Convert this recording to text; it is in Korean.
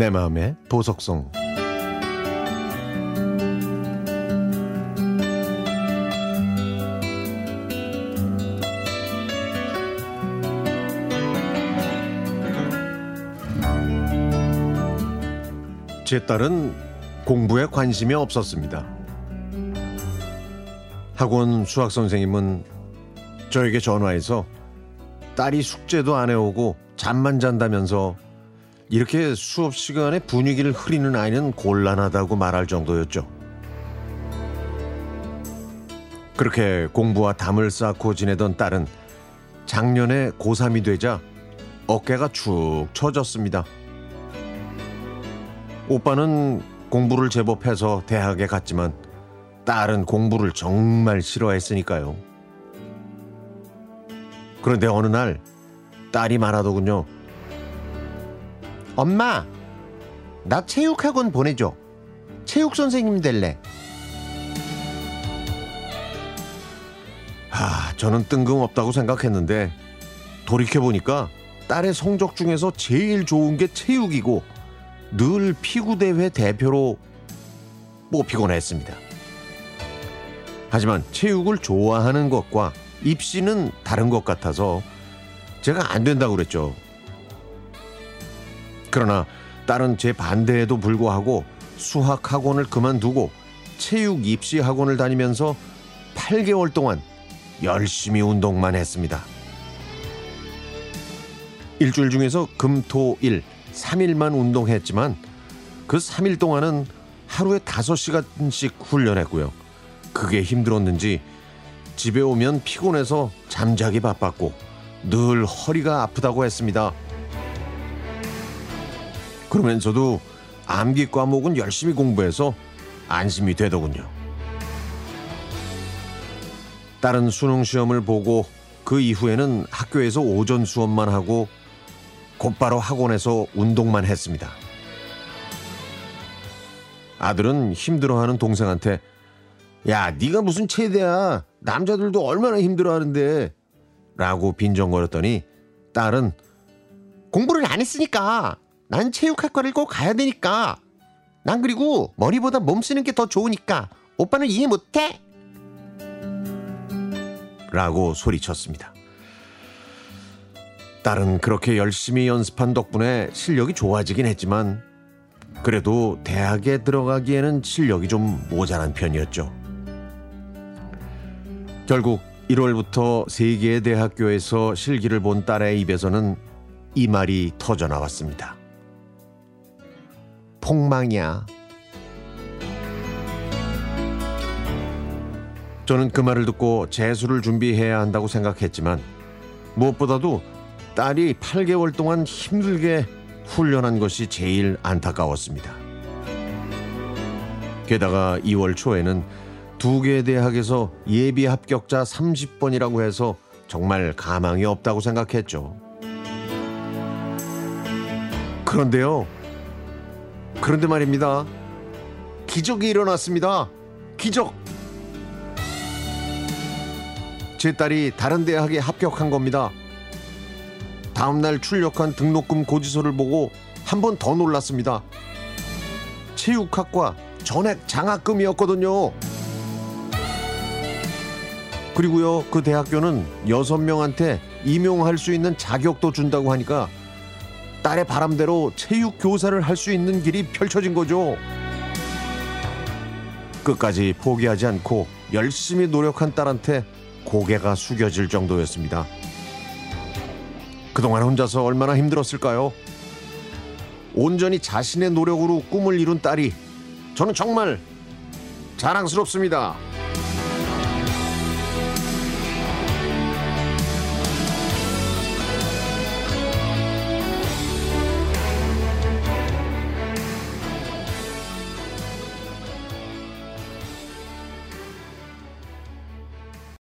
내 마음의 보석성 제 딸은 공부에 관심이 없었습니다. 학원 수학 선생님은 저에게 전화해서 딸이 숙제도 안 해오고 잠만 잔다면서 이렇게 수업 시간에 분위기를 흐리는 아이는 곤란하다고 말할 정도였죠. 그렇게 공부와 담을 쌓고 지내던 딸은 작년에 고3이 되자 어깨가 축 처졌습니다. 오빠는 공부를 제법 해서 대학에 갔지만 딸은 공부를 정말 싫어했으니까요. 그런데 어느 날 딸이 말하더군요. 엄마, 나 체육학원 보내줘. 체육 선생님 될래. 아, 저는 뜬금없다고 생각했는데 돌이켜보니까 딸의 성적 중에서 제일 좋은 게 체육이고 늘 피구대회 대표로 뽑히곤 했습니다. 하지만 체육을 좋아하는 것과 입시는 다른 것 같아서 제가 안 된다고 그랬죠. 그러나 딸은 제 반대에도 불구하고 수학 학원을 그만두고 체육 입시 학원을 다니면서 8개월 동안 열심히 운동만 했습니다. 일주일 중에서 금, 토, 일 3일만 운동했지만 그 3일 동안은 하루에 5시간씩 훈련했고요. 그게 힘들었는지 집에 오면 피곤해서 잠자기 바빴고 늘 허리가 아프다고 했습니다. 그러면서도 암기 과목은 열심히 공부해서 안심이 되더군요. 딸은 수능 시험을 보고 그 이후에는 학교에서 오전 수업만 하고 곧바로 학원에서 운동만 했습니다. 아들은 힘들어하는 동생한테 야 네가 무슨 체대야 남자들도 얼마나 힘들어하는데 라고 빈정거렸더니 딸은 공부를 안 했으니까 난 체육학과를 꼭 가야 되니까 난 그리고 머리보다 몸 쓰는 게 더 좋으니까 오빠는 이해 못해 라고 소리쳤습니다. 딸은 그렇게 열심히 연습한 덕분에 실력이 좋아지긴 했지만 그래도 대학에 들어가기에는 실력이 좀 모자란 편이었죠. 결국 1월부터 세 개의 대학교에서 실기를 본 딸의 입에서는 이 말이 터져 나왔습니다. 폭망이야. 저는 그 말을 듣고 재수를 준비해야 한다고 생각했지만 무엇보다도 딸이 8개월 동안 힘들게 훈련한 것이 제일 안타까웠습니다. 게다가 2월 초에는 두 개 대학에서 예비 합격자 30번이라고 해서 정말 가망이 없다고 생각했죠. 그런데요. 그런데 말입니다. 기적이 일어났습니다. 기적. 제 딸이 다른 대학에 합격한 겁니다. 다음 날 출력한 등록금 고지서를 보고 한 번 더 놀랐습니다. 체육학과 전액 장학금이었거든요. 그리고요, 그 대학교는 여섯 명한테 임용할 수 있는 자격도 준다고 하니까 딸의 바람대로 체육 교사를 할 수 있는 길이 펼쳐진 거죠. 끝까지 포기하지 않고 열심히 노력한 딸한테 고개가 숙여질 정도였습니다. 그동안 혼자서 얼마나 힘들었을까요? 온전히 자신의 노력으로 꿈을 이룬 딸이 저는 정말 자랑스럽습니다.